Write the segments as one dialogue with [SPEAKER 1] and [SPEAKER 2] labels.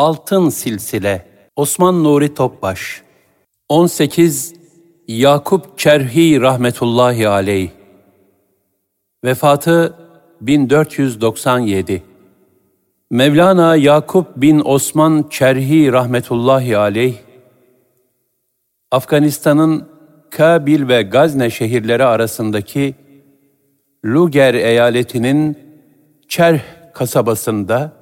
[SPEAKER 1] Altın Silsile. Osman Nuri Topbaş. 18 Yakup Çerhi rahmetullahi aleyh. Vefatı 1497 Mevlana Yakup bin Osman Çerhi rahmetullahi aleyh Afganistan'ın Kabil ve Gazne şehirleri arasındaki Luger eyaletinin Çerh kasabasında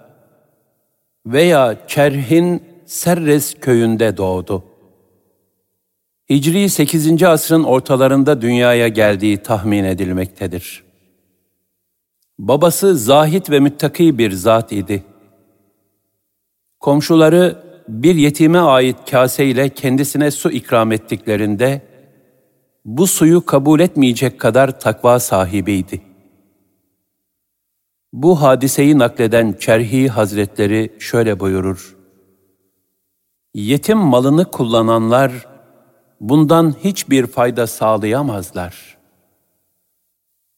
[SPEAKER 1] veya Çerh'in Serres köyünde doğdu. Hicri 8. asrın ortalarında dünyaya geldiği tahmin edilmektedir. Babası zahit ve müttaki bir zat idi. Komşuları bir yetime ait kase ile kendisine su ikram ettiklerinde, bu suyu kabul etmeyecek kadar takva sahibiydi. Bu hadiseyi nakleden Çerhi Hazretleri şöyle buyurur. Yetim malını kullananlar bundan hiçbir fayda sağlayamazlar.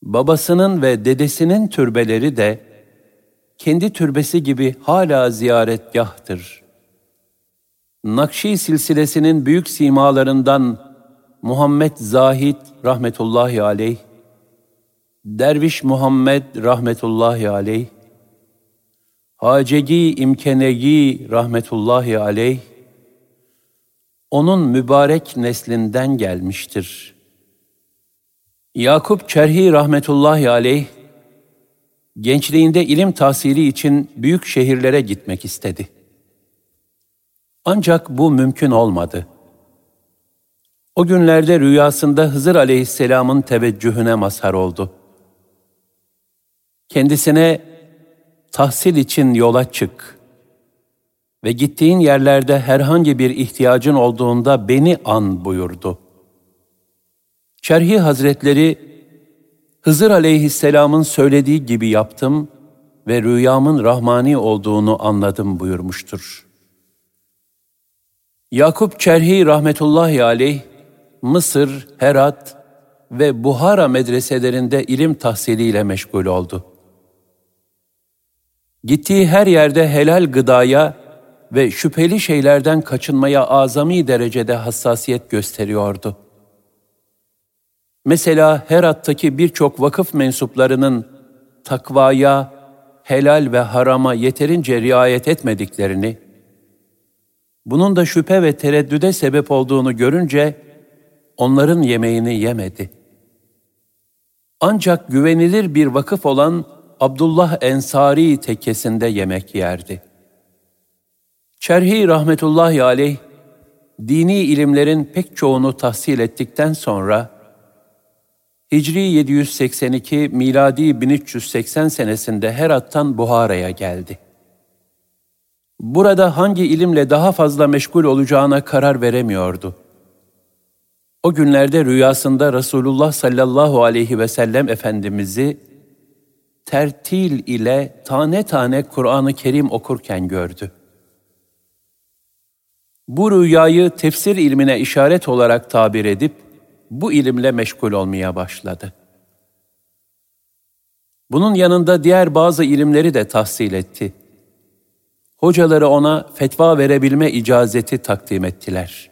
[SPEAKER 1] Babasının ve dedesinin türbeleri de kendi türbesi gibi hala ziyaretgahtır. Nakşi silsilesinin büyük simalarından Muhammed Zahid rahmetullahi aleyh Derviş Muhammed rahmetullahi aleyh, Hacegi İmkenegi rahmetullahi aleyh, onun mübarek neslinden gelmiştir. Yakup Çerhi rahmetullahi aleyh, gençliğinde ilim tahsili için büyük şehirlere gitmek istedi. Ancak bu mümkün olmadı. O günlerde rüyasında Hızır aleyhisselamın teveccühüne mazhar oldu.'' Kendisine tahsil için yola çık ve gittiğin yerlerde herhangi bir ihtiyacın olduğunda beni an buyurdu. Çerhi Hazretleri, Hızır aleyhisselamın söylediği gibi yaptım ve rüyamın rahmani olduğunu anladım buyurmuştur. Yakup Çerhi rahmetullahi aleyh, Mısır, Herat ve Buhara medreselerinde ilim tahsiliyle meşgul oldu. Gittiği her yerde helal gıdaya ve şüpheli şeylerden kaçınmaya azami derecede hassasiyet gösteriyordu. Mesela Herat'taki birçok vakıf mensuplarının takvaya, helal ve harama yeterince riayet etmediklerini, bunun da şüphe ve tereddüde sebep olduğunu görünce onların yemeğini yemedi. Ancak güvenilir bir vakıf olan Abdullah Ensari tekkesinde yemek yerdi. Çerhi rahmetullahi aleyh, dini ilimlerin pek çoğunu tahsil ettikten sonra, Hicri 782, miladi 1380 senesinde Herat'tan Buhara'ya geldi. Burada hangi ilimle daha fazla meşgul olacağına karar veremiyordu. O günlerde rüyasında Resulullah sallallahu aleyhi ve sellem Efendimiz'i tertil ile tane tane Kur'an-ı Kerim okurken gördü. Bu rüyayı tefsir ilmine işaret olarak tabir edip bu ilimle meşgul olmaya başladı. Bunun yanında diğer bazı ilimleri de tahsil etti. Hocaları ona fetva verebilme icazeti takdim ettiler.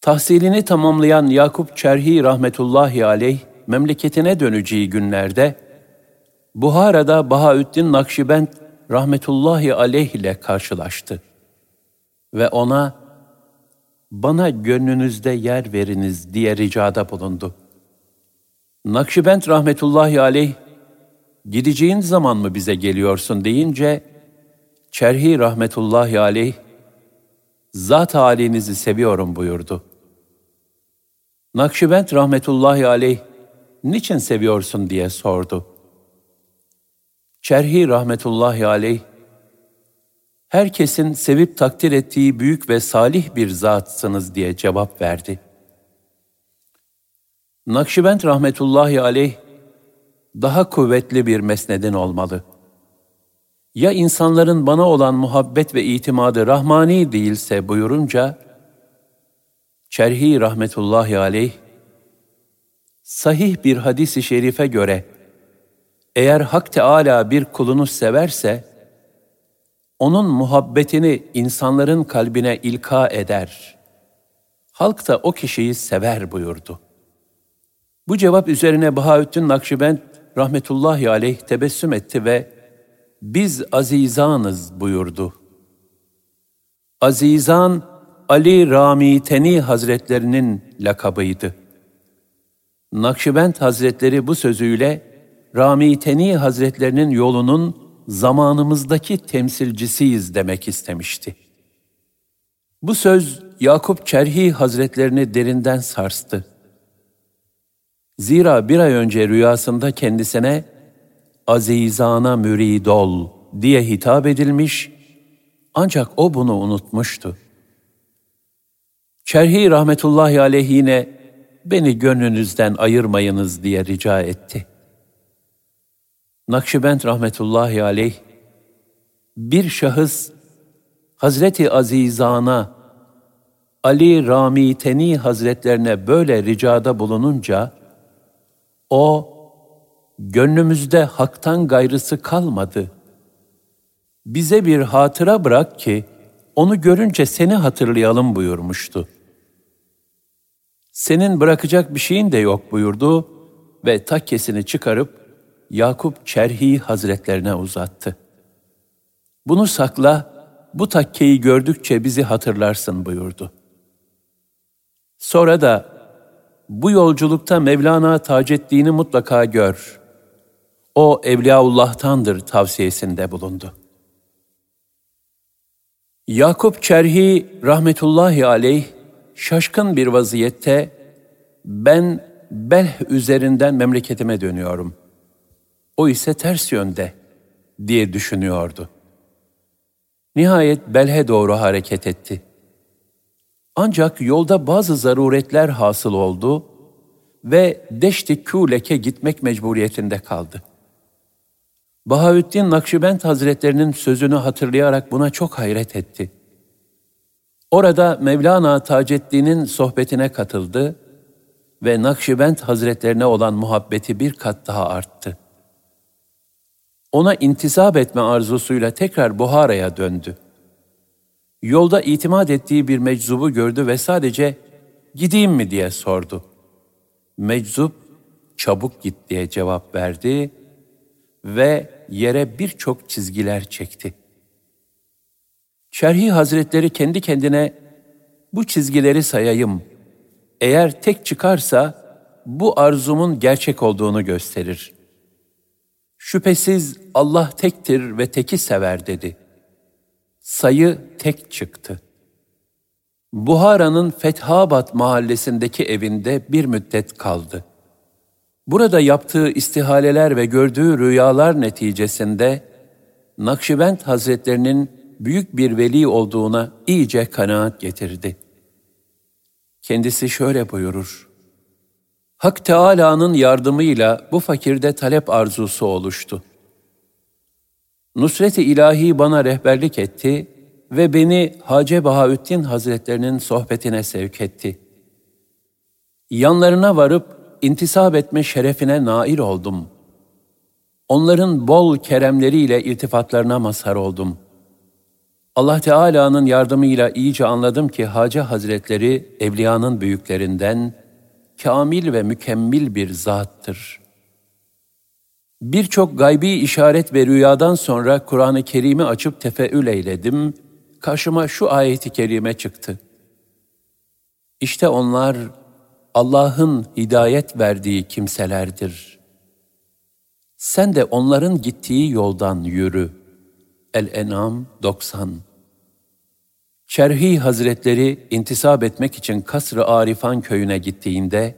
[SPEAKER 1] Tahsilini tamamlayan Yakup Çerhi rahmetullahi aleyh memleketine döneceği günlerde Buhara'da Bahaüddin Nakşibend rahmetullahi aleyh ile karşılaştı. Ve ona, bana gönlünüzde yer veriniz diye ricada bulundu. Nakşibend rahmetullahi aleyh, gideceğin zaman mı bize geliyorsun deyince, Çerhi rahmetullahi aleyh, zat halinizi seviyorum buyurdu. Nakşibend rahmetullahi aleyh, niçin seviyorsun diye sordu.'' Çerhi rahmetullahi aleyh, herkesin sevip takdir ettiği büyük ve salih bir zatsınız diye cevap verdi. Nakşibend rahmetullahi aleyh, daha kuvvetli bir mesnedin olmalı. Ya insanların bana olan muhabbet ve itimadı rahmani değilse buyurunca, Çerhi rahmetullahi aleyh, sahih bir hadisi şerife göre, eğer Hak Teala bir kulunu severse, onun muhabbetini insanların kalbine ilka eder. Halk da o kişiyi sever buyurdu. Bu cevap üzerine Bahaüddin Nakşibend rahmetullahi aleyh tebessüm etti ve biz azizanız buyurdu. Azizan Ali Rami Teni Hazretlerinin lakabıydı. Nakşibend Hazretleri bu sözüyle Rami Teni Hazretlerinin yolunun zamanımızdaki temsilcisiyiz demek istemişti. Bu söz Yakup Çerhi Hazretlerini derinden sarstı. Zira bir ay önce rüyasında kendisine azizana mürid ol diye hitap edilmiş ancak o bunu unutmuştu. Çerhi rahmetullahi aleyh yine beni gönlünüzden ayırmayınız diye rica etti. Nakşibend rahmetullahi aleyh bir şahıs Hazreti Azizana Ali Rami Teni Hazretlerine böyle ricada bulununca o gönlümüzde haktan gayrısı kalmadı. Bize bir hatıra bırak ki onu görünce seni hatırlayalım buyurmuştu. Senin bırakacak bir şeyin de yok buyurdu ve takkesini çıkarıp Yakup Çerhi Hazretlerine uzattı. Bunu sakla, bu takkeyi gördükçe bizi hatırlarsın buyurdu. Sonra da bu yolculukta Mevlana Taceddin'i mutlaka gör. O Evliyaullah'tandır tavsiyesinde bulundu. Yakup Çerhi rahmetullahi aleyh şaşkın bir vaziyette ben Belh üzerinden memleketime dönüyorum. O ise ters yönde diye düşünüyordu. Nihayet Belh'e doğru hareket etti. Ancak yolda bazı zaruretler hasıl oldu ve Deşti Kûlek'e gitmek mecburiyetinde kaldı. Bahaüddin Nakşibend Hazretlerinin sözünü hatırlayarak buna çok hayret etti. Orada Mevlana Taceddin'in sohbetine katıldı ve Nakşibend Hazretlerine olan muhabbeti bir kat daha arttı. Ona intisap etme arzusuyla tekrar Buhara'ya döndü. Yolda itimat ettiği bir meczubu gördü ve sadece gideyim mi diye sordu. Meczup çabuk git diye cevap verdi ve yere birçok çizgiler çekti. Şerhi Hazretleri kendi kendine bu çizgileri sayayım. Eğer tek çıkarsa bu arzumun gerçek olduğunu gösterir. Şüphesiz Allah tektir ve teki sever dedi. Sayı tek çıktı. Buhara'nın Fethabat mahallesindeki evinde bir müddet kaldı. Burada yaptığı istihaleler ve gördüğü rüyalar neticesinde Nakşibend Hazretlerinin büyük bir veli olduğuna iyice kanaat getirdi. Kendisi şöyle buyurur. Hak Teâlâ'nın yardımıyla bu fakirde talep arzusu oluştu. Nusret-i ilahi bana rehberlik etti ve beni Hace Bahaüddin Hazretlerinin sohbetine sevk etti. Yanlarına varıp intisap etme şerefine nail oldum. Onların bol keremleriyle iltifatlarına mazhar oldum. Allah Teala'nın yardımıyla iyice anladım ki Hacı Hazretleri evliyanın büyüklerinden, kamil ve mükemmel bir zattır. Birçok gaybi işaret ve rüyadan sonra Kur'an-ı Kerim'i açıp tefeül eyledim. Karşıma şu ayeti kerime çıktı. İşte onlar Allah'ın hidayet verdiği kimselerdir. Sen de onların gittiği yoldan yürü. El-En'am 90 Çerhi Hazretleri intisap etmek için Kasr-ı Arifan köyüne gittiğinde,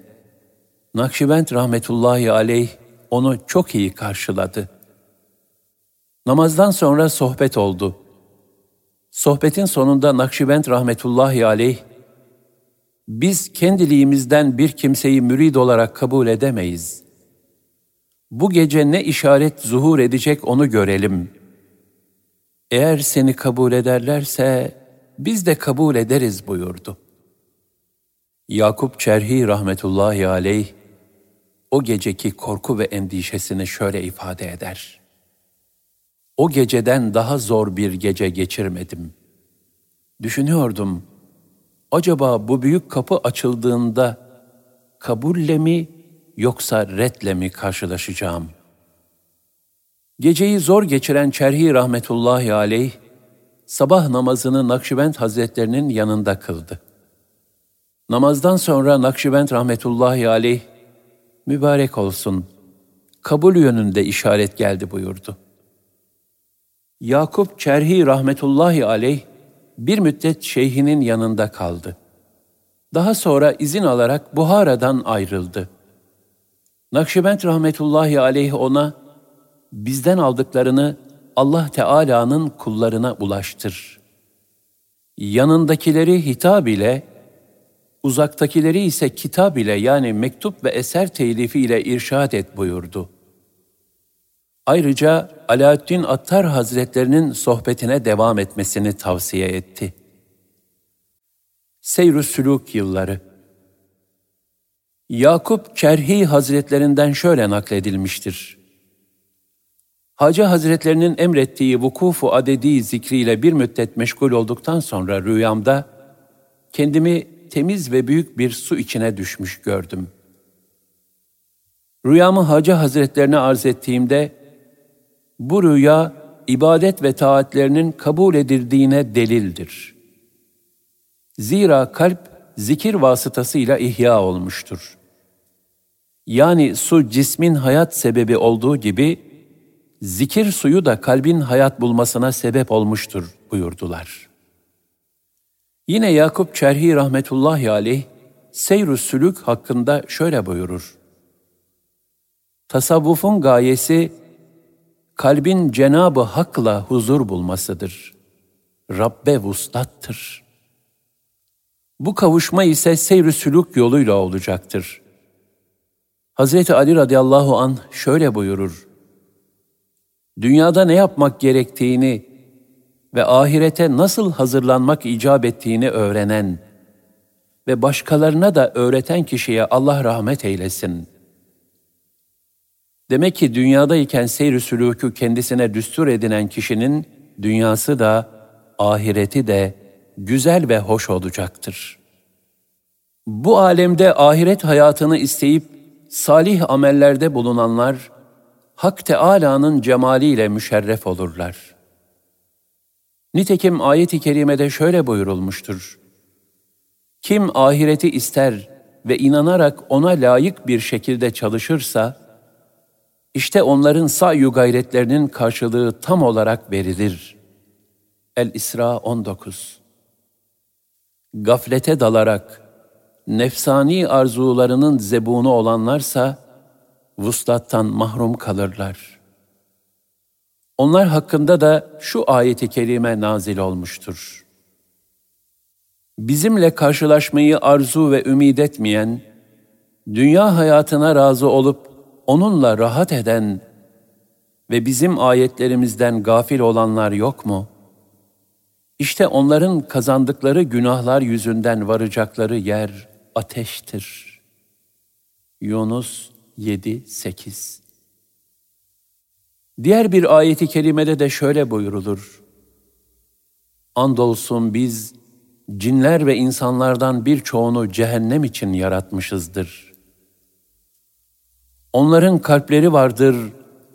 [SPEAKER 1] Nakşibend rahmetullahi aleyh onu çok iyi karşıladı. Namazdan sonra sohbet oldu. Sohbetin sonunda Nakşibend rahmetullahi aleyh, biz kendiliğimizden bir kimseyi mürid olarak kabul edemeyiz. Bu gece ne işaret zuhur edecek onu görelim. Eğer seni kabul ederlerse biz de kabul ederiz buyurdu. Yakup Çerhi rahmetullahi aleyh o geceki korku ve endişesini şöyle ifade eder. o geceden daha zor bir gece geçirmedim. Düşünüyordum, acaba bu büyük kapı açıldığında kabulle mi yoksa redle mi karşılaşacağım? Geceyi zor geçiren Çerhi rahmetullahi aleyh, sabah namazını Nakşibend Hazretlerinin yanında kıldı. Namazdan sonra Nakşibend rahmetullahi aleyh, mübarek olsun, kabul yönünde işaret geldi buyurdu. Yakup Çerhi rahmetullahi aleyh, bir müddet şeyhinin yanında kaldı. Daha sonra izin alarak Buhara'dan ayrıldı. Nakşibend rahmetullahi aleyh ona, bizden aldıklarını Allah Teala'nın kullarına ulaştır. Yanındakileri hitap ile, uzaktakileri ise kitap ile yani mektup ve eser telifi ile irşad et buyurdu. Ayrıca Alaaddin Attar Hazretlerinin sohbetine devam etmesini tavsiye etti. Seyr-ü Sülûk yılları Yakup Çerhi Hazretlerinden şöyle nakledilmiştir. Hacı Hazretlerinin emrettiği vukufu adedi zikriyle bir müddet meşgul olduktan sonra rüyamda kendimi temiz ve büyük bir su içine düşmüş gördüm. Rüyamı Hacı Hazretlerine arz ettiğimde bu rüya ibadet ve taatlerinin kabul edildiğine delildir. Zira kalp zikir vasıtasıyla ihya olmuştur. Yani su cismin hayat sebebi olduğu gibi zikir suyu da kalbin hayat bulmasına sebep olmuştur buyurdular. Yine Yakup Çerhi rahmetullahi aleyh seyr sülük hakkında şöyle buyurur. Tasavvufun gayesi kalbin Cenabı Hak'la huzur bulmasıdır. Rabbe vuslattır. Bu kavuşma ise seyr sülük yoluyla olacaktır. Hazreti Ali radıyallahu an şöyle buyurur dünyada ne yapmak gerektiğini ve ahirete nasıl hazırlanmak icap ettiğini öğrenen ve başkalarına da öğreten kişiye Allah rahmet eylesin. Demek ki dünyadayken seyr-i sülûkü kendisine düstur edinen kişinin dünyası da, ahireti de güzel ve hoş olacaktır. Bu alemde ahiret hayatını isteyip salih amellerde bulunanlar, Hak Teâlâ'nın cemaliyle müşerref olurlar. Nitekim ayet-i kerimede şöyle buyurulmuştur. Kim ahireti ister ve inanarak ona layık bir şekilde çalışırsa, işte onların sa'yu gayretlerinin karşılığı tam olarak verilir. El-İsra 19 Gaflete dalarak, nefsani arzularının zebunu olanlarsa, vuslattan mahrum kalırlar. Onlar hakkında da şu ayeti kerime nazil olmuştur. Bizimle karşılaşmayı arzu ve ümid etmeyen, dünya hayatına razı olup onunla rahat eden ve bizim ayetlerimizden gafil olanlar yok mu? İşte onların kazandıkları günahlar yüzünden varacakları yer ateştir. Yunus 7, 8 Diğer bir ayeti kerimede de şöyle buyurulur. Andolsun biz cinler ve insanlardan birçoğunu cehennem için yaratmışızdır. Onların kalpleri vardır,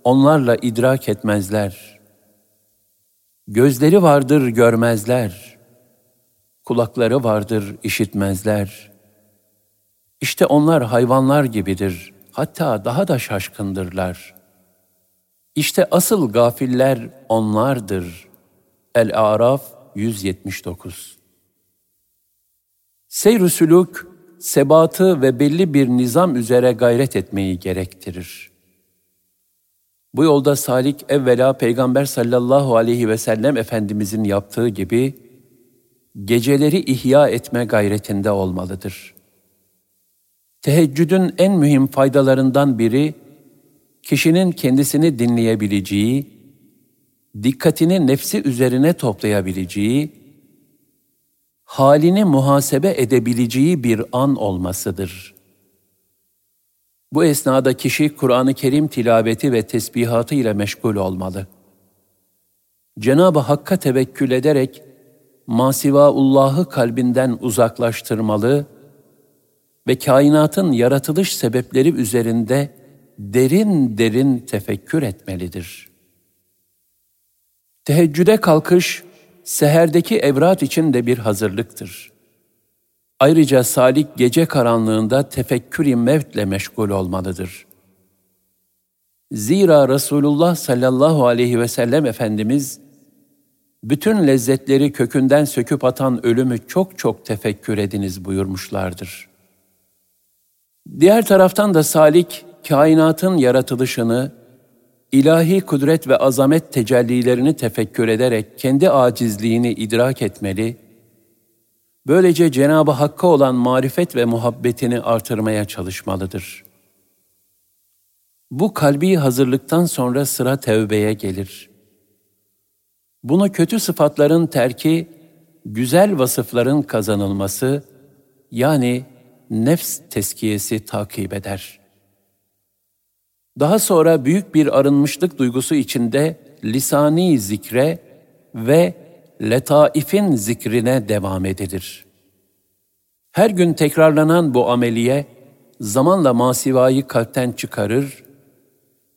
[SPEAKER 1] onlarla idrak etmezler. Gözleri vardır, görmezler. Kulakları vardır, işitmezler. İşte onlar hayvanlar gibidir hatta daha da şaşkındırlar. İşte asıl gafiller onlardır. El-Araf 179 Seyr-ü sülük, sebatı ve belli bir nizam üzere gayret etmeyi gerektirir. Bu yolda salik evvela Peygamber sallallahu aleyhi ve sellem Efendimizin yaptığı gibi geceleri ihya etme gayretinde olmalıdır.'' Teheccüdün en mühim faydalarından biri, kişinin kendisini dinleyebileceği, dikkatini nefsi üzerine toplayabileceği, halini muhasebe edebileceği bir an olmasıdır. Bu esnada kişi Kur'an-ı Kerim tilaveti ve tesbihatı ile meşgul olmalı. Cenab-ı Hakk'a tevekkül ederek masivaullahı kalbinden uzaklaştırmalı ve kainatın yaratılış sebepleri üzerinde derin derin tefekkür etmelidir. Teheccüde kalkış, seherdeki evrat için de bir hazırlıktır. Ayrıca salik gece karanlığında tefekkür-i mevtle meşgul olmalıdır. Zira Resulullah sallallahu aleyhi ve sellem Efendimiz, bütün lezzetleri kökünden söküp atan ölümü çok çok tefekkür ediniz buyurmuşlardır. Diğer taraftan da salik, kainatın yaratılışını, ilahi kudret ve azamet tecellilerini tefekkür ederek kendi acizliğini idrak etmeli, böylece Cenab-ı Hakk'a olan marifet ve muhabbetini artırmaya çalışmalıdır. Bu kalbi hazırlıktan sonra sıra tevbeye gelir. Bunu kötü sıfatların terki, güzel vasıfların kazanılması, yani nefs teskiyesi takip eder. Daha sonra büyük bir arınmışlık duygusu içinde lisani zikre ve letaifin zikrine devam edilir. Her gün tekrarlanan bu ameliye zamanla masivayı kalpten çıkarır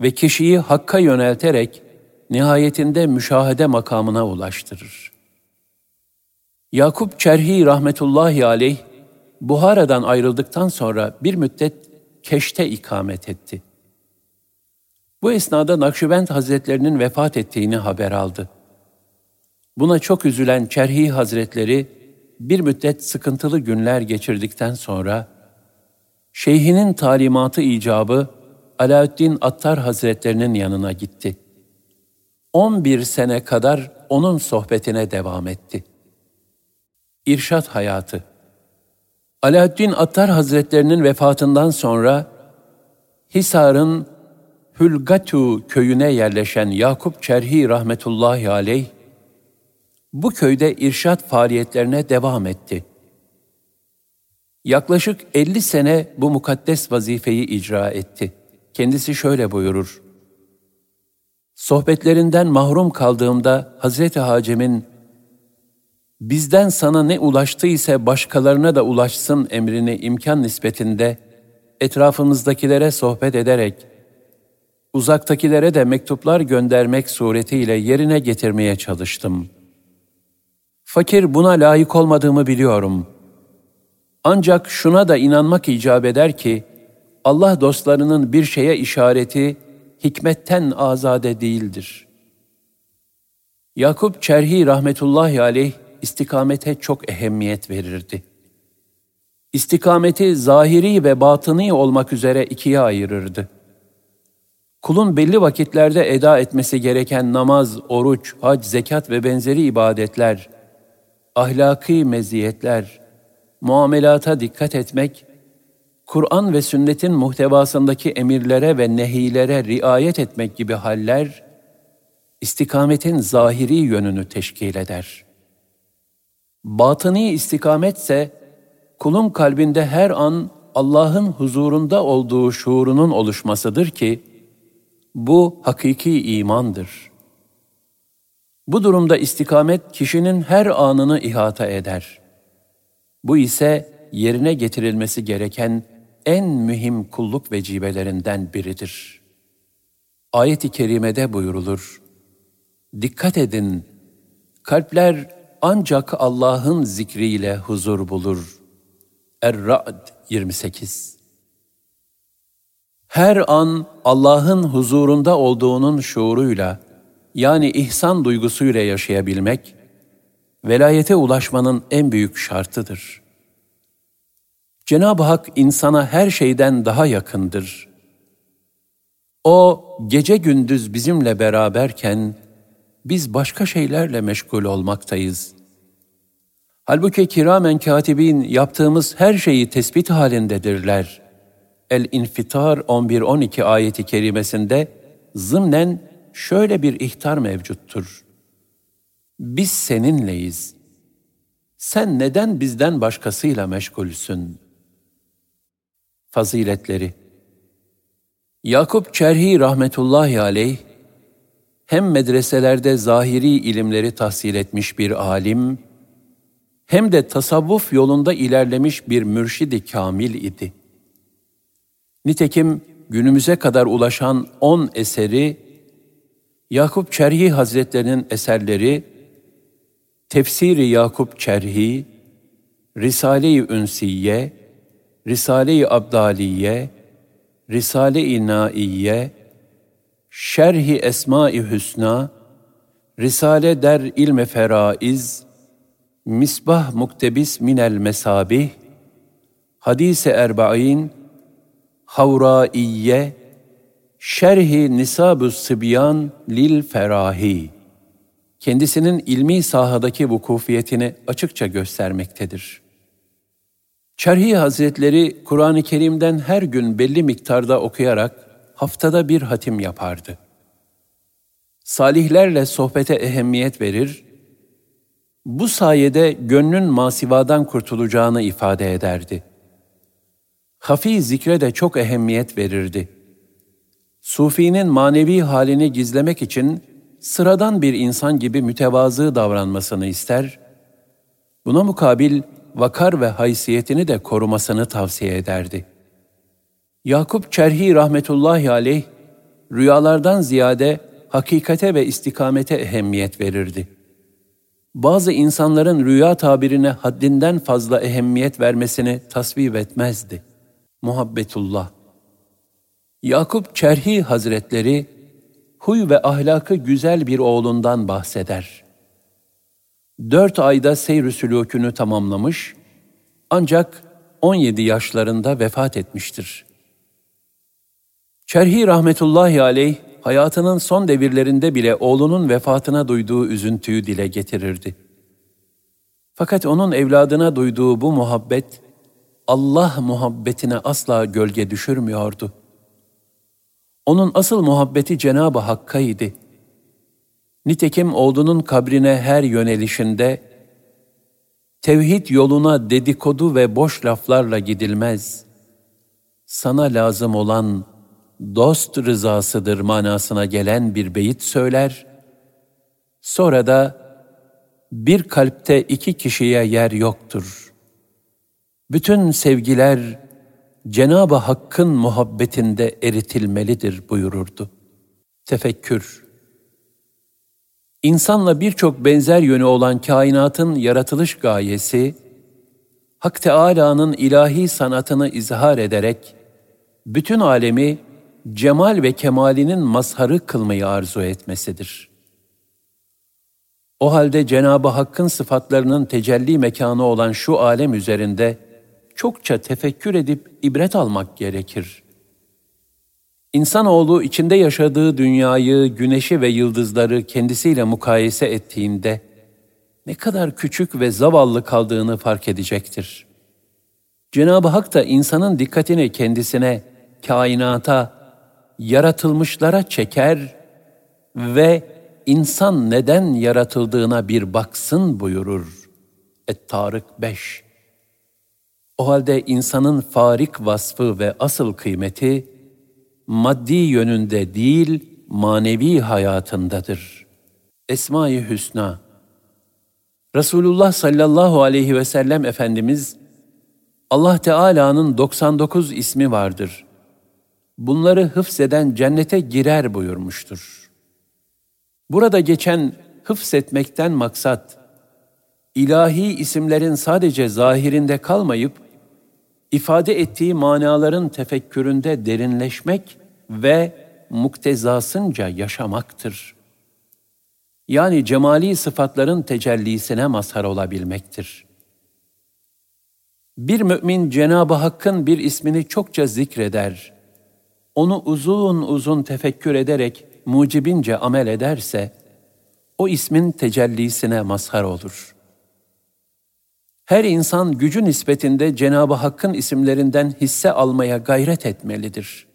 [SPEAKER 1] ve kişiyi hakka yönelterek nihayetinde müşahede makamına ulaştırır. Yakup Çerhi rahmetullahi aleyh Buhara'dan ayrıldıktan sonra bir müddet Keş'te ikamet etti. Bu esnada Nakşibend Hazretlerinin vefat ettiğini haber aldı. Buna çok üzülen Çerhi Hazretleri bir müddet sıkıntılı günler geçirdikten sonra şeyhinin talimatı icabı Alaaddin Attar Hazretlerinin yanına gitti. 11 sene kadar onun sohbetine devam etti. İrşat Hayatı Alaaddin Attar Hazretlerinin vefatından sonra Hisar'ın Hülgatu köyüne yerleşen Yakup Çerhi rahmetullahi aleyh bu köyde irşat faaliyetlerine devam etti. Yaklaşık 50 sene bu mukaddes vazifeyi icra etti. Kendisi şöyle buyurur. Sohbetlerinden mahrum kaldığımda Hazreti Hacem'in bizden sana ne ulaştı ise başkalarına da ulaşsın emrini imkan nispetinde etrafımızdakilere sohbet ederek uzaktakilere de mektuplar göndermek suretiyle yerine getirmeye çalıştım. Fakir buna layık olmadığımı biliyorum. Ancak şuna da inanmak icap eder ki, Allah dostlarının bir şeye işareti, hikmetten azade değildir. Yakup Çerhi rahmetullahi aleyh istikamete çok ehemmiyet verirdi. İstikameti zahiri ve batıni olmak üzere ikiye ayırırdı. Kulun belli vakitlerde eda etmesi gereken namaz, oruç, hac, zekat ve benzeri ibadetler, ahlaki meziyetler, muamelata dikkat etmek, Kur'an ve sünnetin muhtevasındaki emirlere ve nehilere riayet etmek gibi haller, istikametin zahiri yönünü teşkil eder. Batıni istikametse, kulun kalbinde her an Allah'ın huzurunda olduğu şuurunun oluşmasıdır ki, bu hakiki imandır. Bu durumda istikamet kişinin her anını ihata eder. Bu ise yerine getirilmesi gereken en mühim kulluk vecibelerinden biridir. Ayet-i kerimede buyurulur. Dikkat edin, kalpler ancak Allah'ın zikriyle huzur bulur. Er-Ra'd 28 Her an Allah'ın huzurunda olduğunun şuuruyla, yani ihsan duygusuyla yaşayabilmek, velayete ulaşmanın en büyük şartıdır. Cenab-ı Hak insana her şeyden daha yakındır. O gece gündüz bizimle beraberken biz başka şeylerle meşgul olmaktayız. Halbuki kiramen katibin yaptığımız her şeyi tespit halindedirler. El-İnfitar 11-12 ayeti kerimesinde zımnen şöyle bir ihtar mevcuttur. Biz seninleyiz. Sen neden bizden başkasıyla meşgulsün? Faziletleri Yakup Çerhi rahmetullahi aleyh, hem medreselerde zahiri ilimleri tahsil etmiş bir alim, hem de tasavvuf yolunda ilerlemiş bir mürşidi kamil idi. Nitekim günümüze kadar ulaşan on eseri, Yakup Çerhi Hazretlerinin eserleri, Tefsiri Yakup Çerhi, Risale-i Ünsiye, Risale-i Abdaliye, Risale-i Naiye, Şerhi Esma-i Hüsna, Risale der İlme Feraiz, Misbah Muktebis Minel Mesabih, Hadise Erba'in, Havraiye, Şerhi Nisab-ı Sıbyan Lil Ferahi, kendisinin ilmi sahadaki vukufiyetini açıkça göstermektedir. Çerhi Hazretleri Kur'an-ı Kerim'den her gün belli miktarda okuyarak haftada bir hatim yapardı. Salihlerle sohbete ehemmiyet verir, bu sayede gönlün masivadan kurtulacağını ifade ederdi. Hafi zikre de çok ehemmiyet verirdi. Sufinin manevi halini gizlemek için sıradan bir insan gibi mütevazı davranmasını ister, buna mukabil vakar ve haysiyetini de korumasını tavsiye ederdi. Yakup Çerhi rahmetullahi aleyh, rüyalardan ziyade hakikate ve istikamete ehemmiyet verirdi. Bazı insanların rüya tabirine haddinden fazla ehemmiyet vermesini tasvip etmezdi. Muhabbetullah Yakup Çerhi Hazretleri, huy ve ahlakı güzel bir oğlundan bahseder. Dört ayda seyr-i sülûkünü tamamlamış, ancak 17 yaşlarında vefat etmiştir. Çerhi rahmetullahi aleyh, hayatının son devirlerinde bile oğlunun vefatına duyduğu üzüntüyü dile getirirdi. Fakat onun evladına duyduğu bu muhabbet, Allah muhabbetine asla gölge düşürmüyordu. Onun asıl muhabbeti Cenab-ı Hakk'a idi. Nitekim oğlunun kabrine her yönelişinde, tevhid yoluna dedikodu ve boş laflarla gidilmez. Sana lazım olan dost rızasıdır manasına gelen bir beyit söyler, sonra da bir kalpte iki kişiye yer yoktur. Bütün sevgiler Cenab-ı Hakk'ın muhabbetinde eritilmelidir buyururdu. Tefekkür İnsanla birçok benzer yönü olan kainatın yaratılış gayesi, Hak Teâlâ'nın ilahi sanatını izhar ederek, bütün alemi cemal ve kemalinin mazharı kılmayı arzu etmesidir. O halde Cenab-ı Hakk'ın sıfatlarının tecelli mekanı olan şu alem üzerinde çokça tefekkür edip ibret almak gerekir. İnsanoğlu içinde yaşadığı dünyayı, güneşi ve yıldızları kendisiyle mukayese ettiğinde ne kadar küçük ve zavallı kaldığını fark edecektir. Cenab-ı Hak da insanın dikkatini kendisine, kainata, yaratılmışlara çeker ve insan neden yaratıldığına bir baksın buyurur. Et-Tarık 5 O halde insanın farik vasfı ve asıl kıymeti, maddi yönünde değil, manevi hayatındadır. Esma-i Hüsna Resulullah sallallahu aleyhi ve sellem Efendimiz, Allah Teala'nın 99 ismi vardır bunları hıfzeden cennete girer buyurmuştur. Burada geçen hıfzetmekten maksat, ilahi isimlerin sadece zahirinde kalmayıp, ifade ettiği manaların tefekküründe derinleşmek ve muktezasınca yaşamaktır. Yani cemali sıfatların tecellisine mazhar olabilmektir. Bir mümin Cenab-ı Hakk'ın bir ismini çokça zikreder onu uzun uzun tefekkür ederek mucibince amel ederse, o ismin tecellisine mazhar olur. Her insan gücü nispetinde Cenab-ı Hakk'ın isimlerinden hisse almaya gayret etmelidir.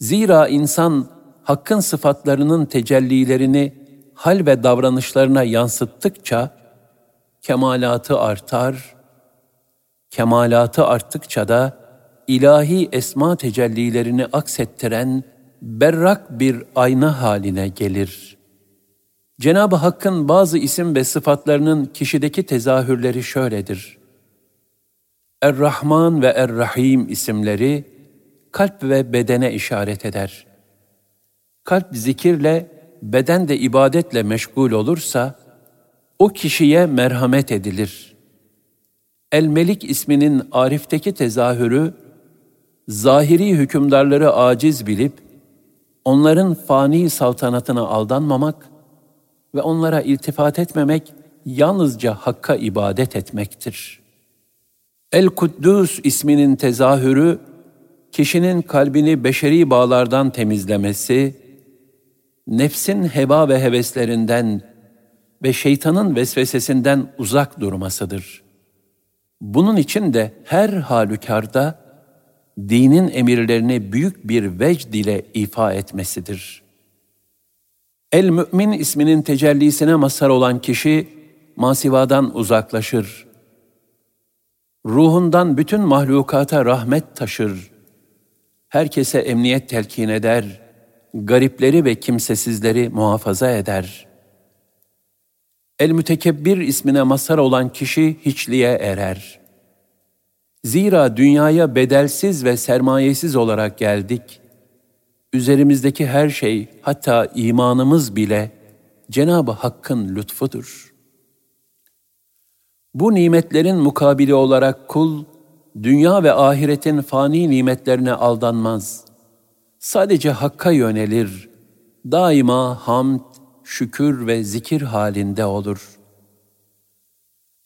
[SPEAKER 1] Zira insan Hakk'ın sıfatlarının tecellilerini hal ve davranışlarına yansıttıkça kemalatı artar, kemalatı arttıkça da ilahi esma tecellilerini aksettiren berrak bir ayna haline gelir. Cenab-ı Hakk'ın bazı isim ve sıfatlarının kişideki tezahürleri şöyledir. Er-Rahman ve Er-Rahim isimleri kalp ve bedene işaret eder. Kalp zikirle, beden de ibadetle meşgul olursa, o kişiye merhamet edilir. El-Melik isminin Arif'teki tezahürü, zahiri hükümdarları aciz bilip, onların fani saltanatına aldanmamak ve onlara iltifat etmemek, yalnızca Hakk'a ibadet etmektir. El-Kuddüs isminin tezahürü, kişinin kalbini beşeri bağlardan temizlemesi, nefsin heba ve heveslerinden ve şeytanın vesvesesinden uzak durmasıdır. Bunun için de her halükarda dinin emirlerini büyük bir vecd ile ifa etmesidir. El-Mü'min isminin tecellisine mazhar olan kişi, masivadan uzaklaşır. Ruhundan bütün mahlukata rahmet taşır. Herkese emniyet telkin eder. Garipleri ve kimsesizleri muhafaza eder. El-Mütekebbir ismine mazhar olan kişi hiçliğe erer. Zira dünyaya bedelsiz ve sermayesiz olarak geldik. Üzerimizdeki her şey, hatta imanımız bile Cenab-ı Hakk'ın lütfudur. Bu nimetlerin mukabili olarak kul, dünya ve ahiretin fani nimetlerine aldanmaz. Sadece Hakk'a yönelir. Daima hamd, şükür ve zikir halinde olur.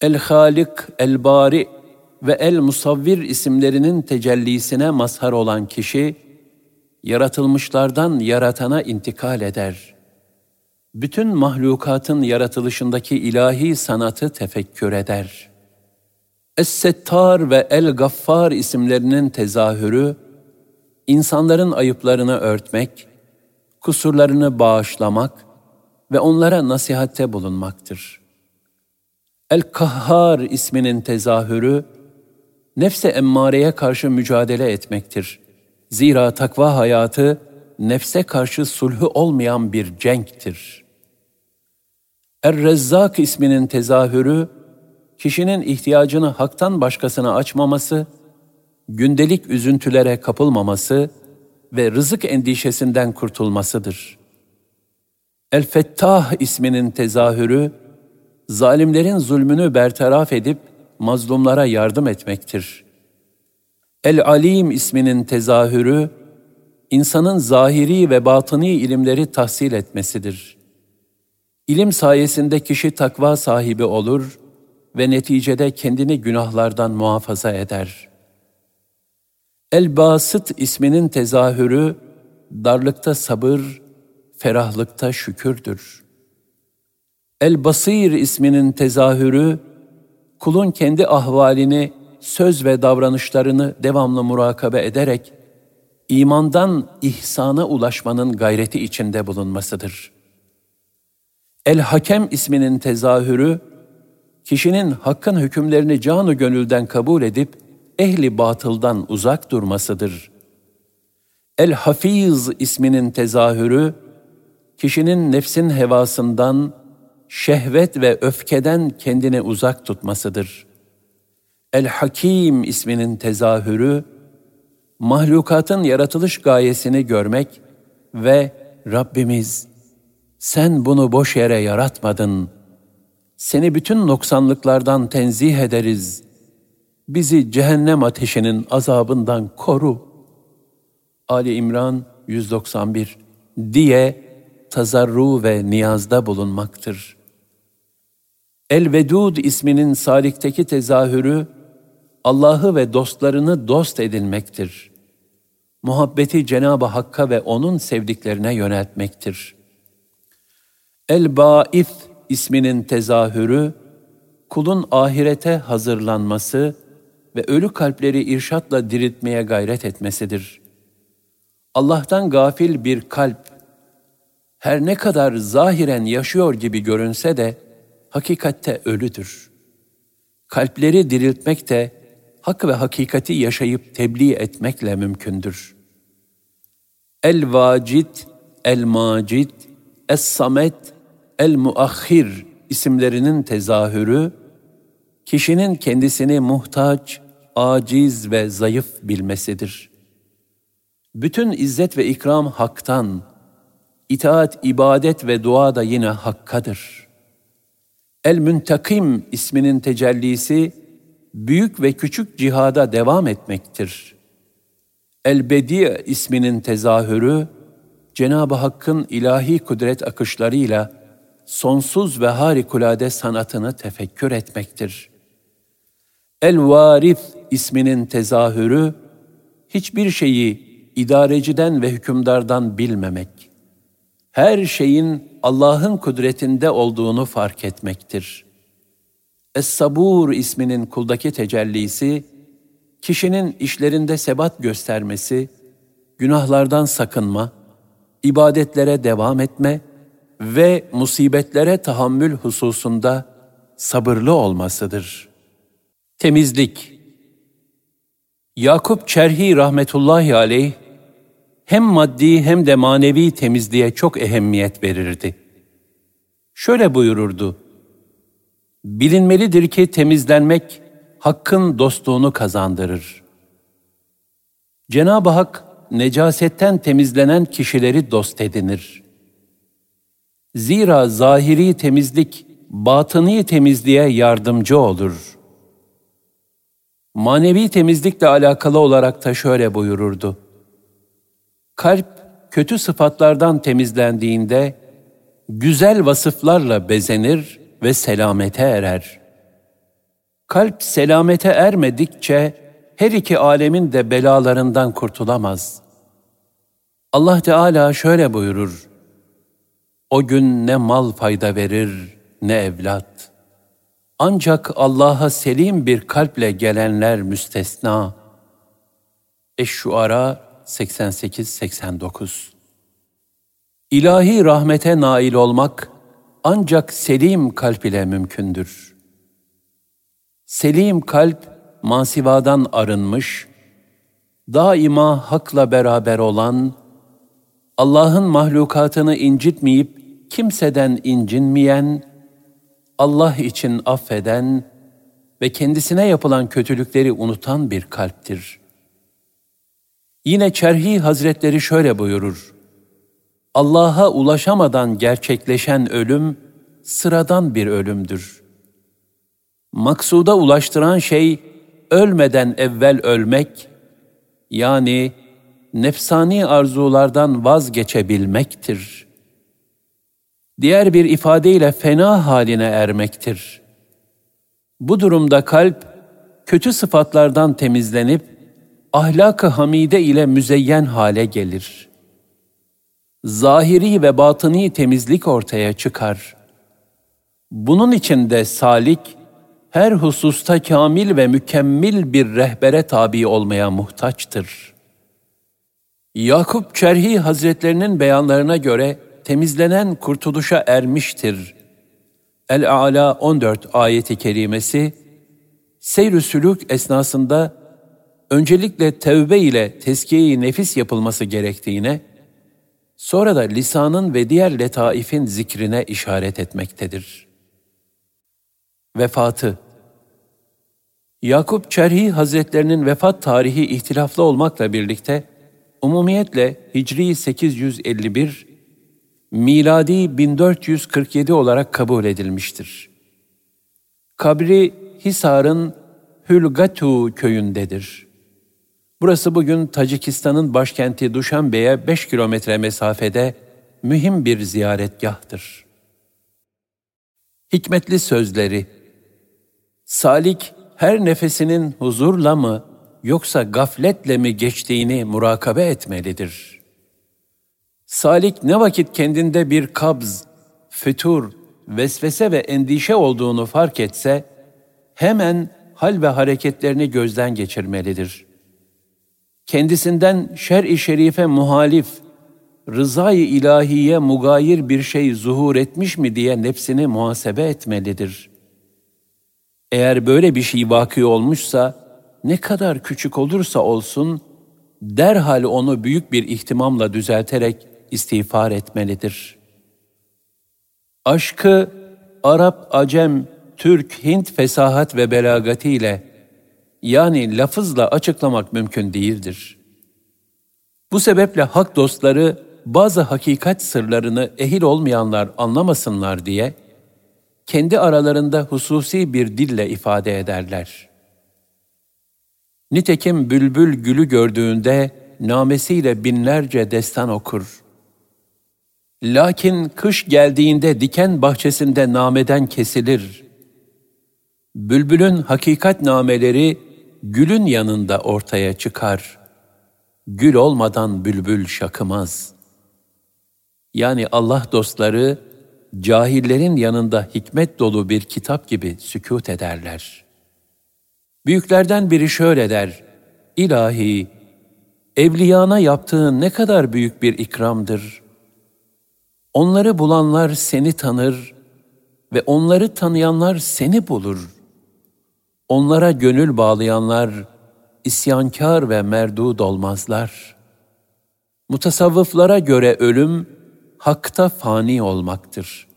[SPEAKER 1] El-Halik, El-Bari ve El-Musavvir isimlerinin tecellisine mazhar olan kişi, yaratılmışlardan yaratana intikal eder. Bütün mahlukatın yaratılışındaki ilahi sanatı tefekkür eder. Es-Settar ve El-Gaffar isimlerinin tezahürü, insanların ayıplarını örtmek, kusurlarını bağışlamak ve onlara nasihatte bulunmaktır. El-Kahhar isminin tezahürü, nefse emmareye karşı mücadele etmektir. Zira takva hayatı, nefse karşı sulhu olmayan bir cenktir. Er-Rezzak isminin tezahürü, kişinin ihtiyacını haktan başkasına açmaması, gündelik üzüntülere kapılmaması ve rızık endişesinden kurtulmasıdır. El-Fettah isminin tezahürü, zalimlerin zulmünü bertaraf edip mazlumlara yardım etmektir. El-Alim isminin tezahürü, insanın zahiri ve batıni ilimleri tahsil etmesidir. İlim sayesinde kişi takva sahibi olur ve neticede kendini günahlardan muhafaza eder. El-Basit isminin tezahürü, darlıkta sabır, ferahlıkta şükürdür. El-Basir isminin tezahürü, kulun kendi ahvalini, söz ve davranışlarını devamlı murakabe ederek, imandan ihsana ulaşmanın gayreti içinde bulunmasıdır. El-Hakem isminin tezahürü, kişinin hakkın hükümlerini canı gönülden kabul edip, ehli batıldan uzak durmasıdır. El-Hafiz isminin tezahürü, kişinin nefsin hevasından, şehvet ve öfkeden kendini uzak tutmasıdır. El-Hakim isminin tezahürü, mahlukatın yaratılış gayesini görmek ve Rabbimiz, sen bunu boş yere yaratmadın. Seni bütün noksanlıklardan tenzih ederiz. Bizi cehennem ateşinin azabından koru. Ali İmran 191 diye tazarru ve niyazda bulunmaktır. El-Vedud isminin salikteki tezahürü, Allah'ı ve dostlarını dost edinmektir. Muhabbeti Cenab-ı Hakk'a ve O'nun sevdiklerine yöneltmektir. El-Baif isminin tezahürü, kulun ahirete hazırlanması ve ölü kalpleri irşatla diriltmeye gayret etmesidir. Allah'tan gafil bir kalp, her ne kadar zahiren yaşıyor gibi görünse de hakikatte ölüdür. Kalpleri diriltmek de hak ve hakikati yaşayıp tebliğ etmekle mümkündür. El-Vacid, El-Macid, Es-Samet, El-Muahhir isimlerinin tezahürü, kişinin kendisini muhtaç, aciz ve zayıf bilmesidir. Bütün izzet ve ikram haktan, itaat, ibadet ve dua da yine hakkadır. El-Müntakim isminin tecellisi, büyük ve küçük cihada devam etmektir. El-Bedi isminin tezahürü, Cenab-ı Hakk'ın ilahi kudret akışlarıyla sonsuz ve harikulade sanatını tefekkür etmektir. El-Varif isminin tezahürü, hiçbir şeyi idareciden ve hükümdardan bilmemek, her şeyin Allah'ın kudretinde olduğunu fark etmektir. Es-Sabur isminin kuldaki tecellisi, kişinin işlerinde sebat göstermesi, günahlardan sakınma, ibadetlere devam etme ve musibetlere tahammül hususunda sabırlı olmasıdır. Temizlik Yakup Çerhi rahmetullahi aleyh hem maddi hem de manevi temizliğe çok ehemmiyet verirdi. Şöyle buyururdu. Bilinmelidir ki temizlenmek hakkın dostluğunu kazandırır. Cenab-ı Hak necasetten temizlenen kişileri dost edinir. Zira zahiri temizlik batıni temizliğe yardımcı olur. Manevi temizlikle alakalı olarak da şöyle buyururdu. Kalp kötü sıfatlardan temizlendiğinde güzel vasıflarla bezenir ve selamete erer. Kalp selamete ermedikçe her iki alemin de belalarından kurtulamaz. Allah Teala şöyle buyurur. O gün ne mal fayda verir ne evlat. Ancak Allah'a selim bir kalple gelenler müstesna. Eş-Şuara 88-89 İlahi rahmete nail olmak ancak selim kalp ile mümkündür. Selim kalp masivadan arınmış, daima hakla beraber olan, Allah'ın mahlukatını incitmeyip kimseden incinmeyen, Allah için affeden ve kendisine yapılan kötülükleri unutan bir kalptir. Yine Çerhi Hazretleri şöyle buyurur. Allah'a ulaşamadan gerçekleşen ölüm sıradan bir ölümdür. Maksuda ulaştıran şey ölmeden evvel ölmek yani nefsani arzulardan vazgeçebilmektir. Diğer bir ifadeyle fena haline ermektir. Bu durumda kalp kötü sıfatlardan temizlenip ahlak-ı hamide ile müzeyyen hale gelir. Zahiri ve batıni temizlik ortaya çıkar. Bunun için de salik, her hususta kamil ve mükemmel bir rehbere tabi olmaya muhtaçtır. Yakup Çerhi Hazretlerinin beyanlarına göre temizlenen kurtuluşa ermiştir. El-A'la 14 ayeti kerimesi, seyr-ü sülük esnasında öncelikle tevbe ile tezkiye nefis yapılması gerektiğine, sonra da lisanın ve diğer letaifin zikrine işaret etmektedir. Vefatı Yakup Çerhi Hazretlerinin vefat tarihi ihtilaflı olmakla birlikte, umumiyetle Hicri 851, miladi 1447 olarak kabul edilmiştir. Kabri Hisar'ın Hülgatu köyündedir. Burası bugün Tacikistan'ın başkenti Duşanbe'ye 5 kilometre mesafede mühim bir ziyaretgahtır. Hikmetli sözleri Salik her nefesinin huzurla mı yoksa gafletle mi geçtiğini murakabe etmelidir. Salik ne vakit kendinde bir kabz, fütur, vesvese ve endişe olduğunu fark etse, hemen hal ve hareketlerini gözden geçirmelidir.'' Kendisinden şer-i şerife muhalif, rızayı ilahiye mugayir bir şey zuhur etmiş mi diye nefsini muhasebe etmelidir. Eğer böyle bir şey vakı olmuşsa, ne kadar küçük olursa olsun, derhal onu büyük bir ihtimamla düzelterek istiğfar etmelidir. Aşkı Arap, Acem, Türk, Hint fesahat ve belagatiyle yani lafızla açıklamak mümkün değildir. Bu sebeple hak dostları bazı hakikat sırlarını ehil olmayanlar anlamasınlar diye kendi aralarında hususi bir dille ifade ederler. Nitekim bülbül gülü gördüğünde namesiyle binlerce destan okur. Lakin kış geldiğinde diken bahçesinde nameden kesilir. Bülbülün hakikat nameleri gülün yanında ortaya çıkar. Gül olmadan bülbül şakımaz. Yani Allah dostları cahillerin yanında hikmet dolu bir kitap gibi sükut ederler. Büyüklerden biri şöyle der, İlahi, evliyana yaptığın ne kadar büyük bir ikramdır. Onları bulanlar seni tanır ve onları tanıyanlar seni bulur. Onlara gönül bağlayanlar isyankar ve merdud olmazlar. Mutasavvıflara göre ölüm, hakta fani olmaktır.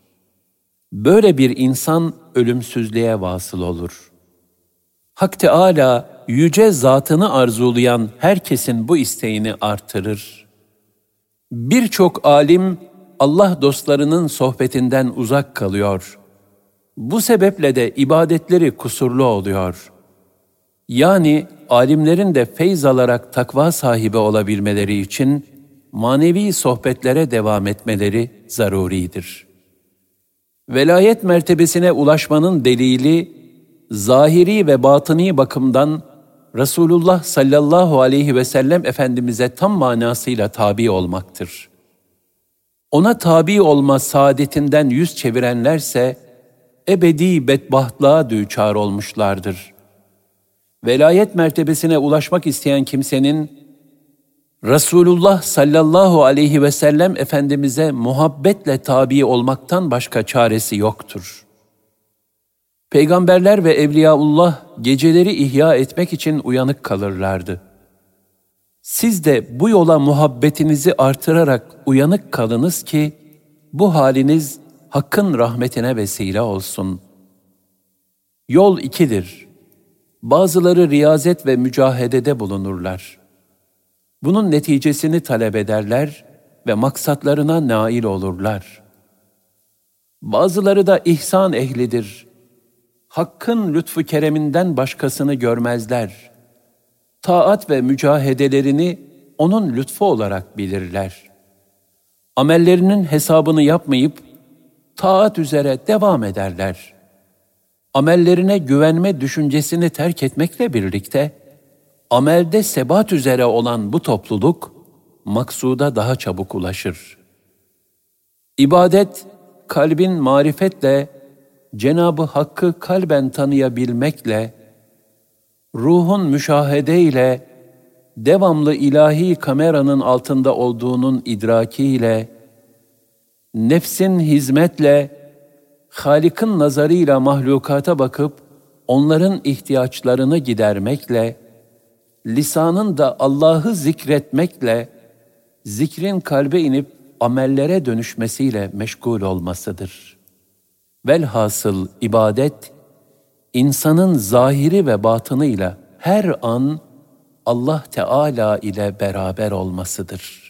[SPEAKER 1] Böyle bir insan ölümsüzlüğe vasıl olur. Hak Teâlâ, yüce zatını arzulayan herkesin bu isteğini artırır. Birçok alim, Allah dostlarının sohbetinden uzak kalıyor. Bu sebeple de ibadetleri kusurlu oluyor. Yani alimlerin de feyz alarak takva sahibi olabilmeleri için manevi sohbetlere devam etmeleri zaruridir. Velayet mertebesine ulaşmanın delili, zahiri ve batıni bakımdan Resulullah sallallahu aleyhi ve sellem Efendimiz'e tam manasıyla tabi olmaktır. Ona tabi olma saadetinden yüz çevirenlerse, ebedi bedbahtlığa düçar olmuşlardır. Velayet mertebesine ulaşmak isteyen kimsenin, Resulullah sallallahu aleyhi ve sellem Efendimiz'e muhabbetle tabi olmaktan başka çaresi yoktur. Peygamberler ve Evliyaullah geceleri ihya etmek için uyanık kalırlardı. Siz de bu yola muhabbetinizi artırarak uyanık kalınız ki, bu haliniz Hakk'ın rahmetine vesile olsun. Yol ikidir. Bazıları riyazet ve mücahedede bulunurlar.'' Bunun neticesini talep ederler ve maksatlarına nail olurlar. Bazıları da ihsan ehlidir. Hakkın lütfu kereminden başkasını görmezler. Taat ve mücahedelerini onun lütfu olarak bilirler. Amellerinin hesabını yapmayıp taat üzere devam ederler. Amellerine güvenme düşüncesini terk etmekle birlikte amelde sebat üzere olan bu topluluk, maksuda daha çabuk ulaşır. İbadet, kalbin marifetle, Cenabı Hakk'ı kalben tanıyabilmekle, ruhun müşahedeyle, devamlı ilahi kameranın altında olduğunun idrakiyle, nefsin hizmetle, Halik'in nazarıyla mahlukata bakıp, onların ihtiyaçlarını gidermekle, lisanın da Allah'ı zikretmekle, zikrin kalbe inip amellere dönüşmesiyle meşgul olmasıdır. Velhasıl ibadet, insanın zahiri ve batınıyla her an Allah Teala ile beraber olmasıdır.''